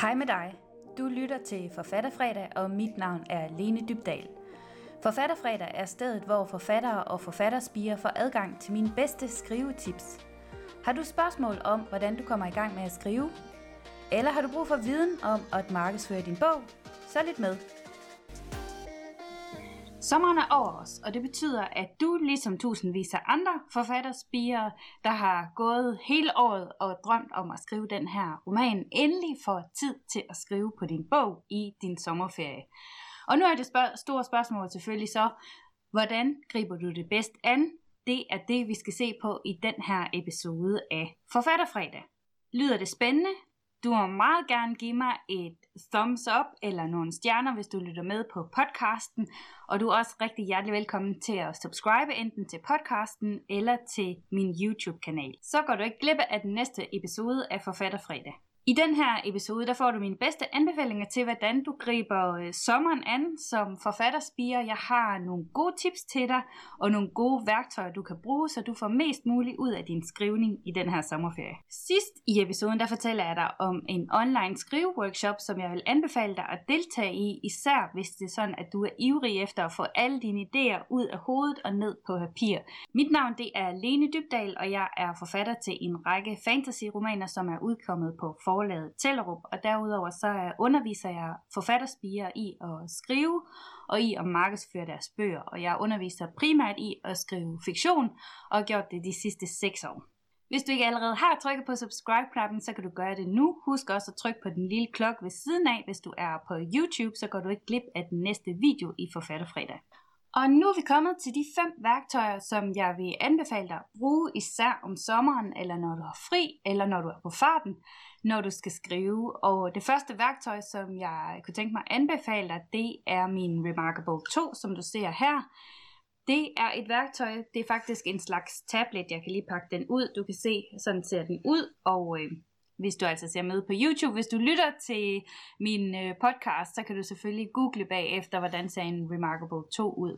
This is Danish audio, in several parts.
Hej med dig. Du lytter til Forfatterfredag, og mit navn er Lene Dybdal. Forfatterfredag er stedet, hvor forfattere og forfatterspiger får adgang til mine bedste skrivetips. Har du spørgsmål om, hvordan du kommer i gang med at skrive? Eller har du brug for viden om at markedsføre din bog? Så lidt med. Sommeren er over os, og det betyder, at du, ligesom tusindvis af andre forfatterspiger, der har gået hele året og drømt om at skrive den her roman, endelig får tid til at skrive på din bog i din sommerferie. Og nu er det spørg- store spørgsmål selvfølgelig så, hvordan griber du det bedst an? Det er det, vi skal se på i den her episode af Forfatterfredag. Lyder det spændende? Du må meget gerne give mig et thumbs up eller nogle stjerner, hvis du lytter med på podcasten. Og du er også rigtig hjertelig velkommen til at subscribe enten til podcasten eller til min YouTube-kanal. Så går du ikke glip af den næste episode af Forfatterfredag. I den her episode, der får du mine bedste anbefalinger til, hvordan du griber øh, sommeren an som forfatterspiger. Jeg har nogle gode tips til dig, og nogle gode værktøjer, du kan bruge, så du får mest muligt ud af din skrivning i den her sommerferie. Sidst i episoden, der fortæller jeg dig om en online skriveworkshop, som jeg vil anbefale dig at deltage i, især hvis det er sådan, at du er ivrig efter at få alle dine idéer ud af hovedet og ned på papir. Mit navn det er Lene Dybdal, og jeg er forfatter til en række fantasy-romaner, som er udkommet på for forlaget Tellerup, og derudover så øh, underviser jeg forfatterspiger i at skrive og i at markedsføre deres bøger, og jeg underviser primært i at skrive fiktion og har gjort det de sidste 6 år. Hvis du ikke allerede har trykket på subscribe-knappen, så kan du gøre det nu. Husk også at trykke på den lille klokke ved siden af. Hvis du er på YouTube, så går du ikke glip af den næste video i Forfatterfredag. Og nu er vi kommet til de fem værktøjer, som jeg vil anbefale dig at bruge især om sommeren, eller når du har fri, eller når du er på farten, når du skal skrive. Og det første værktøj, som jeg kunne tænke mig at anbefale dig, det er min Remarkable 2, som du ser her. Det er et værktøj, det er faktisk en slags tablet, jeg kan lige pakke den ud. Du kan se, sådan ser den ud, og øh, hvis du altså ser med på YouTube. Hvis du lytter til min øh, podcast, så kan du selvfølgelig google bagefter, hvordan ser en Remarkable 2 ud.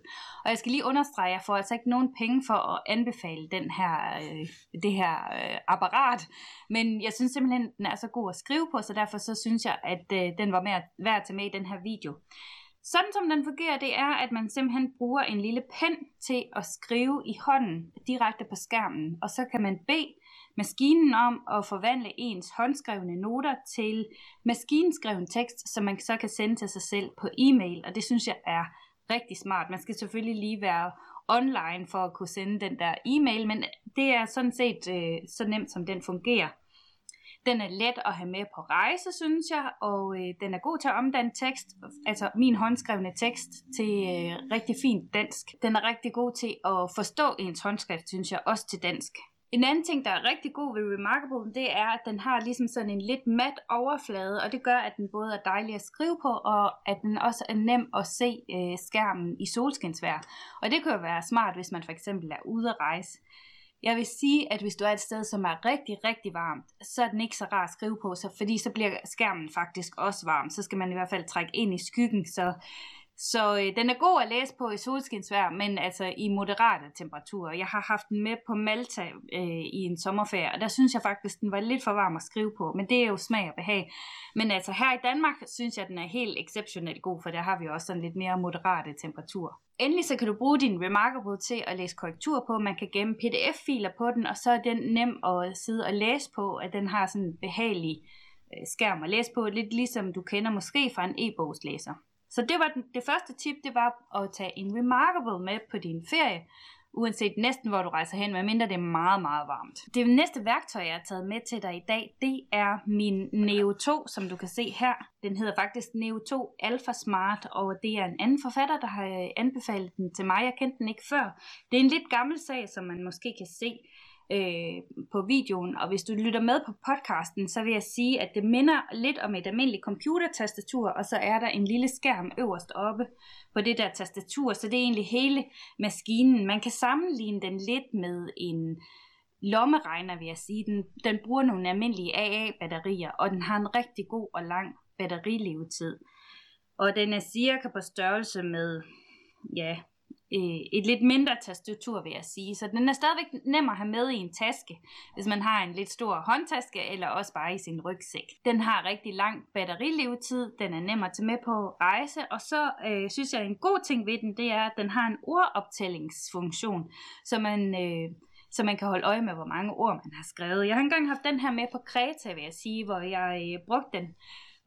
Og jeg skal lige understrege, at jeg får altså ikke nogen penge for at anbefale den her, øh, det her øh, apparat. Men jeg synes simpelthen, den er så god at skrive på, så derfor så synes jeg, at øh, den var mere værd at tage med i den her video. Sådan som den fungerer, det er, at man simpelthen bruger en lille pen til at skrive i hånden direkte på skærmen, og så kan man bede maskinen om at forvandle ens håndskrevne noter til maskinskreven tekst, som man så kan sende til sig selv på e-mail, og det synes jeg er rigtig smart. Man skal selvfølgelig lige være online for at kunne sende den der e-mail, men det er sådan set øh, så nemt, som den fungerer. Den er let at have med på rejse, synes jeg, og øh, den er god til at omdanne tekst, altså min håndskrevne tekst, til øh, rigtig fint dansk. Den er rigtig god til at forstå ens håndskrift, synes jeg, også til dansk. En anden ting, der er rigtig god ved Remarkable, det er, at den har ligesom sådan en lidt mat overflade, og det gør, at den både er dejlig at skrive på, og at den også er nem at se øh, skærmen i solskinsvær. Og det kan jo være smart, hvis man for eksempel er ude at rejse. Jeg vil sige, at hvis du er et sted, som er rigtig, rigtig varmt, så er den ikke så rar at skrive på, så, fordi så bliver skærmen faktisk også varm. Så skal man i hvert fald trække ind i skyggen, så så øh, den er god at læse på i solskinsvær, men altså i moderate temperaturer. Jeg har haft den med på Malta øh, i en sommerferie, og der synes jeg faktisk, den var lidt for varm at skrive på, men det er jo smag og behag. Men altså her i Danmark synes jeg, den er helt exceptionelt god, for der har vi også sådan lidt mere moderate temperaturer. Endelig så kan du bruge din Remarkable til at læse korrektur på. Man kan gemme pdf-filer på den, og så er den nem at sidde og læse på, at den har sådan en behagelig øh, skærm at læse på, lidt ligesom du kender måske fra en e-bogslæser. Så det var den, det første tip, det var at tage en Remarkable med på din ferie, uanset næsten hvor du rejser hen, medmindre det er meget, meget varmt. Det næste værktøj, jeg har taget med til dig i dag, det er min Neo 2, som du kan se her. Den hedder faktisk Neo 2 Alpha Smart, og det er en anden forfatter, der har øh, anbefalet den til mig. Jeg kendte den ikke før. Det er en lidt gammel sag, som man måske kan se øh, på videoen. Og hvis du lytter med på podcasten, så vil jeg sige, at det minder lidt om et almindeligt computertastatur, og så er der en lille skærm øverst oppe på det der tastatur, så det er egentlig hele maskinen. Man kan sammenligne den lidt med en lommeregner, vil jeg sige. Den, den bruger nogle almindelige AA-batterier, og den har en rigtig god og lang batterilevetid. Og den er cirka på størrelse med, ja, øh, et lidt mindre tastatur, vil jeg sige. Så den er stadigvæk nem at have med i en taske, hvis man har en lidt stor håndtaske, eller også bare i sin rygsæk. Den har rigtig lang batterilevetid, den er nem at tage med på rejse, og så øh, synes jeg, en god ting ved den, det er, at den har en ordoptællingsfunktion, så man... Øh, så man kan holde øje med, hvor mange ord man har skrevet. Jeg har engang haft den her med på Kreta, vil jeg sige, hvor jeg øh, brugte den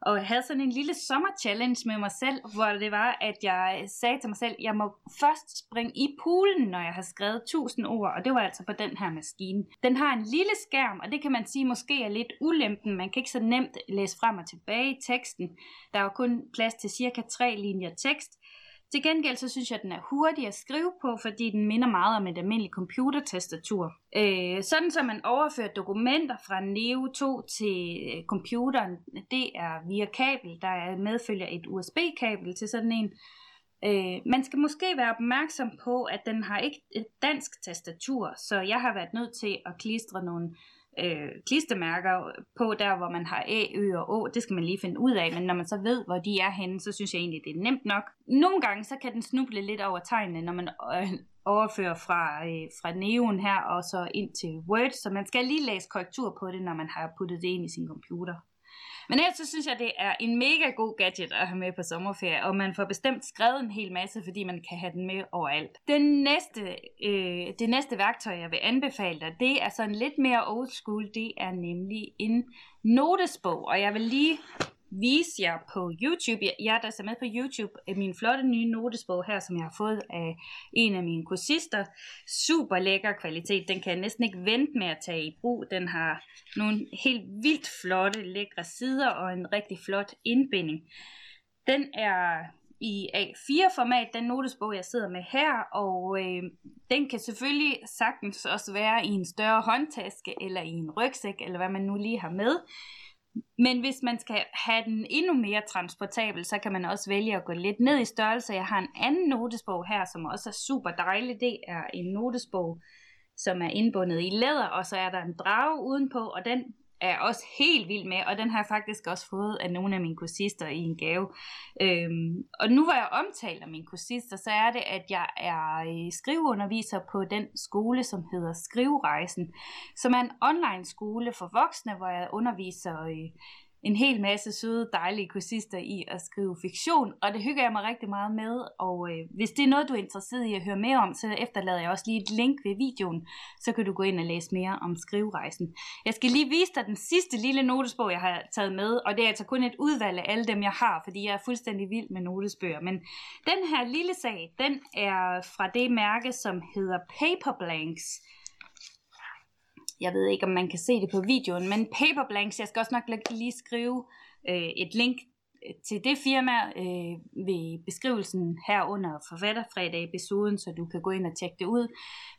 og jeg havde sådan en lille sommer-challenge med mig selv, hvor det var, at jeg sagde til mig selv, jeg må først springe i poolen, når jeg har skrevet 1000 ord, og det var altså på den her maskine. Den har en lille skærm, og det kan man sige måske er lidt ulempen. Man kan ikke så nemt læse frem og tilbage i teksten. Der er kun plads til cirka tre linjer tekst, til gengæld så synes jeg, at den er hurtig at skrive på, fordi den minder meget om et almindeligt computertastatur. Øh, sådan så man overfører dokumenter fra Neo 2 til øh, computeren, det er via kabel. Der er medfølger et USB-kabel til sådan en. Øh, man skal måske være opmærksom på, at den har ikke et dansk tastatur, så jeg har været nødt til at klistre nogle øh, klistermærker på der, hvor man har A, Ø og Å. Det skal man lige finde ud af, men når man så ved, hvor de er henne, så synes jeg egentlig, det er nemt nok. Nogle gange, så kan den snuble lidt over tegnene, når man øh, overfører fra, øh, fra neon her og så ind til Word, så man skal lige læse korrektur på det, når man har puttet det ind i sin computer. Men ellers så synes jeg, det er en mega god gadget at have med på sommerferie, og man får bestemt skrevet en hel masse, fordi man kan have den med overalt. Den næste, øh, det næste værktøj, jeg vil anbefale dig, det er sådan lidt mere old school, det er nemlig en notesbog, og jeg vil lige vise jer på YouTube, jeg der ser med på YouTube, øh, min flotte nye notesbog her, som jeg har fået af en af mine kursister. Super lækker kvalitet, den kan jeg næsten ikke vente med at tage i brug. Den har nogle helt vildt flotte, lækre sider og en rigtig flot indbinding. Den er i A4-format, den notesbog, jeg sidder med her, og øh, den kan selvfølgelig sagtens også være i en større håndtaske, eller i en rygsæk, eller hvad man nu lige har med. Men hvis man skal have den endnu mere transportabel, så kan man også vælge at gå lidt ned i størrelse. Jeg har en anden notesbog her, som også er super dejlig. Det er en notesbog, som er indbundet i læder, og så er der en drage udenpå, og den er også helt vild med, og den har jeg faktisk også fået af nogle af mine kursister i en gave. Øhm, og nu hvor jeg omtaler mine kursister, så er det, at jeg er øh, skriveunderviser på den skole, som hedder Skriverejsen, som er en online skole for voksne, hvor jeg underviser øh, en hel masse søde, dejlige kursister i at skrive fiktion, og det hygger jeg mig rigtig meget med, og øh, hvis det er noget, du er interesseret i at høre mere om, så efterlader jeg også lige et link ved videoen, så kan du gå ind og læse mere om skriverejsen. Jeg skal lige vise dig den sidste lille notesbog, jeg har taget med, og det er altså kun et udvalg af alle dem, jeg har, fordi jeg er fuldstændig vild med notesbøger, men den her lille sag, den er fra det mærke, som hedder Paperblanks, jeg ved ikke, om man kan se det på videoen, men Paperblanks, jeg skal også nok lige skrive øh, et link øh, til det firma øh, ved beskrivelsen her under forfatterfredag episoden, så du kan gå ind og tjekke det ud.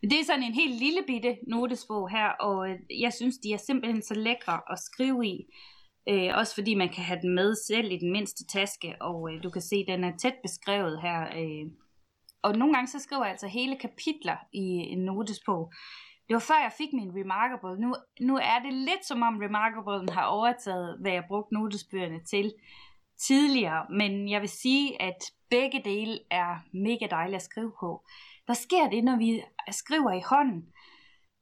Men det er sådan en helt lille bitte notesbog her, og øh, jeg synes, de er simpelthen så lækre at skrive i. Øh, også fordi man kan have den med selv i den mindste taske, og øh, du kan se, den er tæt beskrevet her. Øh. Og nogle gange så skriver jeg altså hele kapitler i en notesbog. Det var før jeg fik min Remarkable. Nu, nu er det lidt som om Remarkable har overtaget, hvad jeg brugte notesbøgerne til tidligere. Men jeg vil sige, at begge dele er mega dejlige at skrive på. Der sker det, når vi skriver i hånden.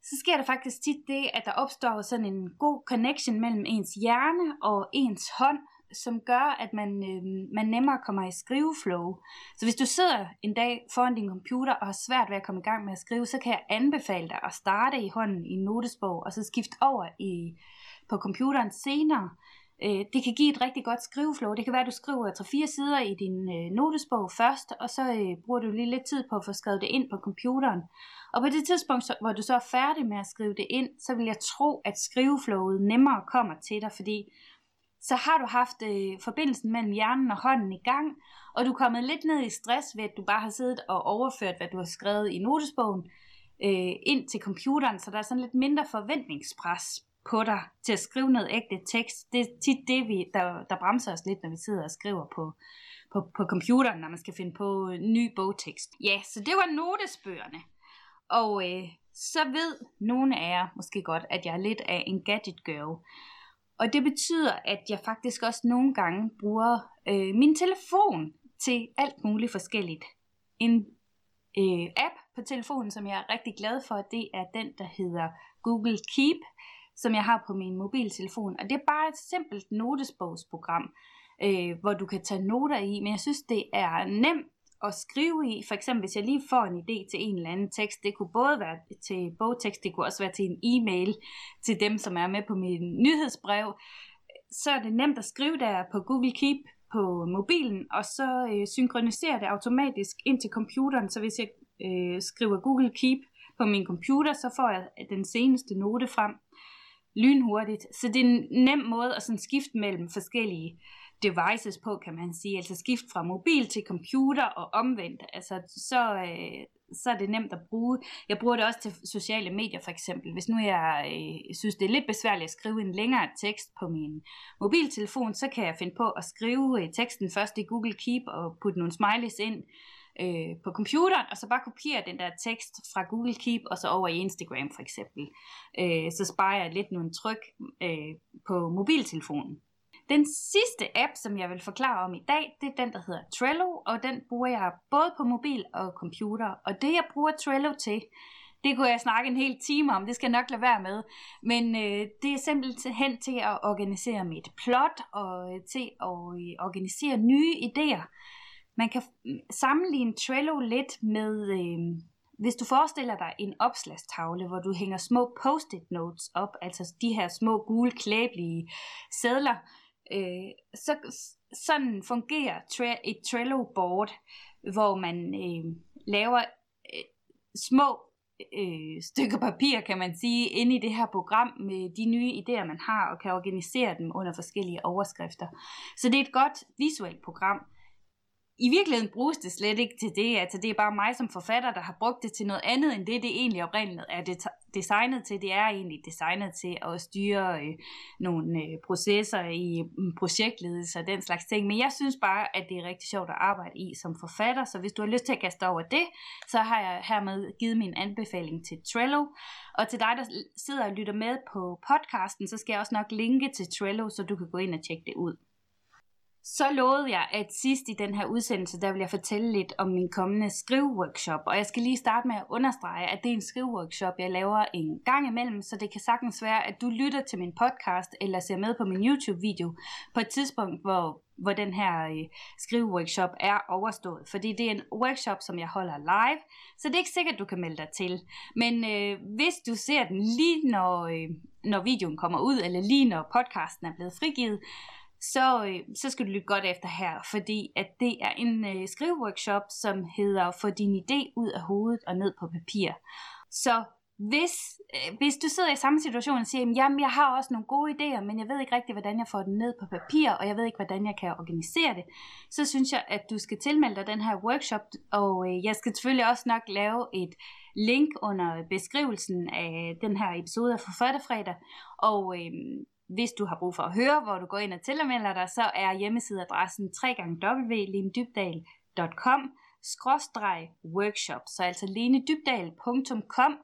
Så sker der faktisk tit det, at der opstår sådan en god connection mellem ens hjerne og ens hånd som gør, at man, øh, man nemmere kommer i skriveflow. Så hvis du sidder en dag foran din computer og har svært ved at komme i gang med at skrive, så kan jeg anbefale dig at starte i hånden i en notesbog, og så skifte over i, på computeren senere. Øh, det kan give et rigtig godt skriveflow. Det kan være, at du skriver 3-4 sider i din øh, notesbog først, og så øh, bruger du lige lidt tid på at få skrevet det ind på computeren. Og på det tidspunkt, så, hvor du så er færdig med at skrive det ind, så vil jeg tro, at skriveflowet nemmere kommer til dig, fordi så har du haft øh, forbindelsen mellem hjernen og hånden i gang, og du er kommet lidt ned i stress ved, at du bare har siddet og overført, hvad du har skrevet i notesbogen, øh, ind til computeren, så der er sådan lidt mindre forventningspres på dig til at skrive noget ægte tekst. Det er tit det, vi, der, der bremser os lidt, når vi sidder og skriver på, på, på computeren, når man skal finde på øh, ny bogtekst. Ja, så det var notesbøgerne. Og øh, så ved nogle af jer måske godt, at jeg er lidt af en gadget girl. Og det betyder, at jeg faktisk også nogle gange bruger øh, min telefon til alt muligt forskelligt. En øh, app på telefonen, som jeg er rigtig glad for. Det er den, der hedder Google Keep, som jeg har på min mobiltelefon. Og det er bare et simpelt notesbogsprogram, øh, hvor du kan tage noter i, men jeg synes, det er nemt at skrive i. For eksempel, hvis jeg lige får en idé til en eller anden tekst, det kunne både være til bogtekst, det kunne også være til en e-mail til dem, som er med på min nyhedsbrev. Så er det nemt at skrive der på Google Keep på mobilen, og så øh, synkroniserer det automatisk ind til computeren. Så hvis jeg øh, skriver Google Keep på min computer, så får jeg den seneste note frem lynhurtigt. Så det er en nem måde at sådan skifte mellem forskellige devices på, kan man sige. Altså skift fra mobil til computer og omvendt. Altså så, øh, så er det nemt at bruge. Jeg bruger det også til sociale medier for eksempel. Hvis nu jeg øh, synes, det er lidt besværligt at skrive en længere tekst på min mobiltelefon, så kan jeg finde på at skrive øh, teksten først i Google Keep og putte nogle smileys ind øh, på computeren, og så bare kopiere den der tekst fra Google Keep og så over i Instagram for eksempel. Øh, så sparer jeg lidt nogle tryk øh, på mobiltelefonen. Den sidste app, som jeg vil forklare om i dag, det er den, der hedder Trello, og den bruger jeg både på mobil og computer. Og det, jeg bruger Trello til, det kunne jeg snakke en hel time om, det skal jeg nok lade være med. Men øh, det er simpelthen til at organisere mit plot og øh, til at øh, organisere nye idéer. Man kan mm, sammenligne Trello lidt med, øh, hvis du forestiller dig en opslagstavle, hvor du hænger små post-it notes op, altså de her små gule klæbelige sædler, Øh, så, sådan fungerer tre, et Trello-board, hvor man øh, laver øh, små øh, stykker papir, kan man sige, inde i det her program med de nye idéer, man har, og kan organisere dem under forskellige overskrifter. Så det er et godt visuelt program, i virkeligheden bruges det slet ikke til det. Altså, det er bare mig som forfatter, der har brugt det til noget andet, end det, det egentlig oprindeligt er det designet til. Det er egentlig designet til at styre øh, nogle øh, processer i øh, projektledelse og den slags ting. Men jeg synes bare, at det er rigtig sjovt at arbejde i som forfatter, så hvis du har lyst til at kaste over det, så har jeg hermed givet min anbefaling til Trello. Og til dig, der sidder og lytter med på podcasten, så skal jeg også nok linke til Trello, så du kan gå ind og tjekke det ud. Så lovede jeg, at sidst i den her udsendelse, der vil jeg fortælle lidt om min kommende skriveworkshop. Og jeg skal lige starte med at understrege, at det er en skriveworkshop, jeg laver en gang imellem, så det kan sagtens være, at du lytter til min podcast eller ser med på min YouTube-video på et tidspunkt, hvor, hvor den her øh, skriveworkshop er overstået. Fordi det er en workshop, som jeg holder live, så det er ikke sikkert, du kan melde dig til. Men øh, hvis du ser den lige når, øh, når videoen kommer ud, eller lige når podcasten er blevet frigivet, så, øh, så skal du lytte godt efter her, fordi at det er en øh, skriveworkshop, som hedder Få din idé ud af hovedet og ned på papir. Så hvis, øh, hvis du sidder i samme situation og siger, jamen jeg har også nogle gode idéer, men jeg ved ikke rigtig, hvordan jeg får den ned på papir, og jeg ved ikke, hvordan jeg kan organisere det, så synes jeg, at du skal tilmelde dig den her workshop, og øh, jeg skal selvfølgelig også nok lave et link under beskrivelsen af den her episode af Forfatterfredag, og øh, hvis du har brug for at høre, hvor du går ind og tilmelder dig, så er hjemmesideadressen www.lemedybdal.com workshop, så altså lenedybdal.com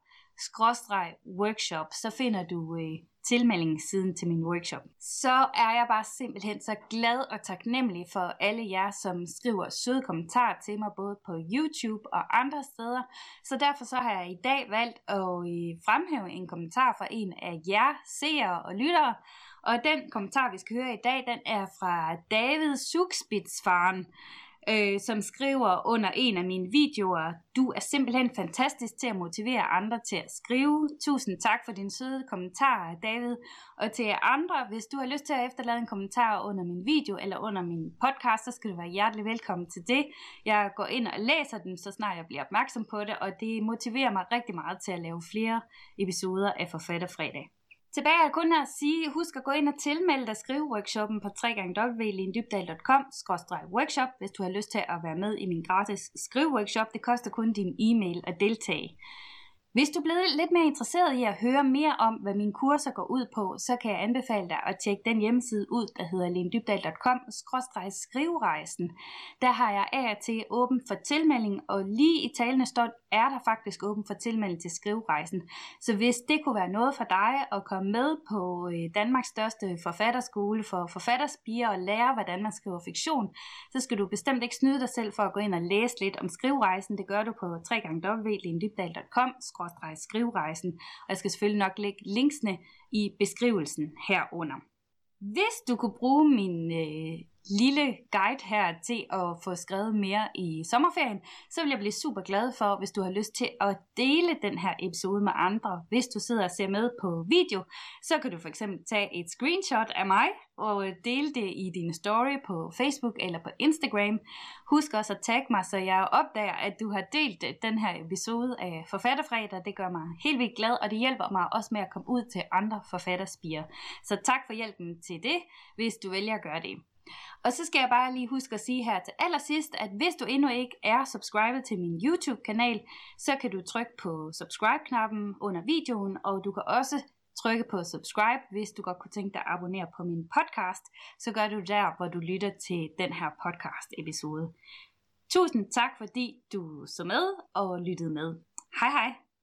workshop, så finder du øh, tilmeldingssiden til min workshop. Så er jeg bare simpelthen så glad og taknemmelig for alle jer, som skriver søde kommentarer til mig, både på YouTube og andre steder. Så derfor så har jeg i dag valgt at øh, fremhæve en kommentar fra en af jer, seere og lyttere. Og den kommentar, vi skal høre i dag, den er fra David Sugspitsfaren øh, som skriver under en af mine videoer, du er simpelthen fantastisk til at motivere andre til at skrive. Tusind tak for din søde kommentar, David. Og til andre, hvis du har lyst til at efterlade en kommentar under min video eller under min podcast, så skal du være hjertelig velkommen til det. Jeg går ind og læser den, så snart jeg bliver opmærksom på det, og det motiverer mig rigtig meget til at lave flere episoder af Forfatterfredag. Tilbage er kun at sige, husk at gå ind og tilmelde dig skriveworkshoppen på www.lindybdal.com-workshop, hvis du har lyst til at være med i min gratis skriveworkshop. Det koster kun din e-mail at deltage. Hvis du er blevet lidt mere interesseret i at høre mere om, hvad mine kurser går ud på, så kan jeg anbefale dig at tjekke den hjemmeside ud, der hedder lindybdal.com-skriverejsen. Der har jeg af og til åben for tilmelding, og lige i talende stund er der faktisk åben for tilmelding til skriverejsen. Så hvis det kunne være noget for dig at komme med på øh, Danmarks største forfatterskole for forfatterspiger og lære, hvordan man skriver fiktion, så skal du bestemt ikke snyde dig selv for at gå ind og læse lidt om skriverejsen. Det gør du på www.lindybdal.com skriverejsen, og jeg skal selvfølgelig nok lægge linksene i beskrivelsen herunder. Hvis du kunne bruge min øh, lille guide her til at få skrevet mere i sommerferien, så vil jeg blive super glad for, hvis du har lyst til at dele den her episode med andre. Hvis du sidder og ser med på video, så kan du for eksempel tage et screenshot af mig og dele det i din story på Facebook eller på Instagram. Husk også at tagge mig, så jeg opdager, at du har delt den her episode af Forfatterfredag. Det gør mig helt vildt glad, og det hjælper mig også med at komme ud til andre forfatterspiger. Så tak for hjælpen til det, hvis du vælger at gøre det. Og så skal jeg bare lige huske at sige her til allersidst, at hvis du endnu ikke er subscribet til min YouTube-kanal, så kan du trykke på subscribe-knappen under videoen, og du kan også trykke på subscribe, hvis du godt kunne tænke dig at abonnere på min podcast, så gør du der, hvor du lytter til den her podcast episode. Tusind tak, fordi du så med og lyttede med. Hej hej!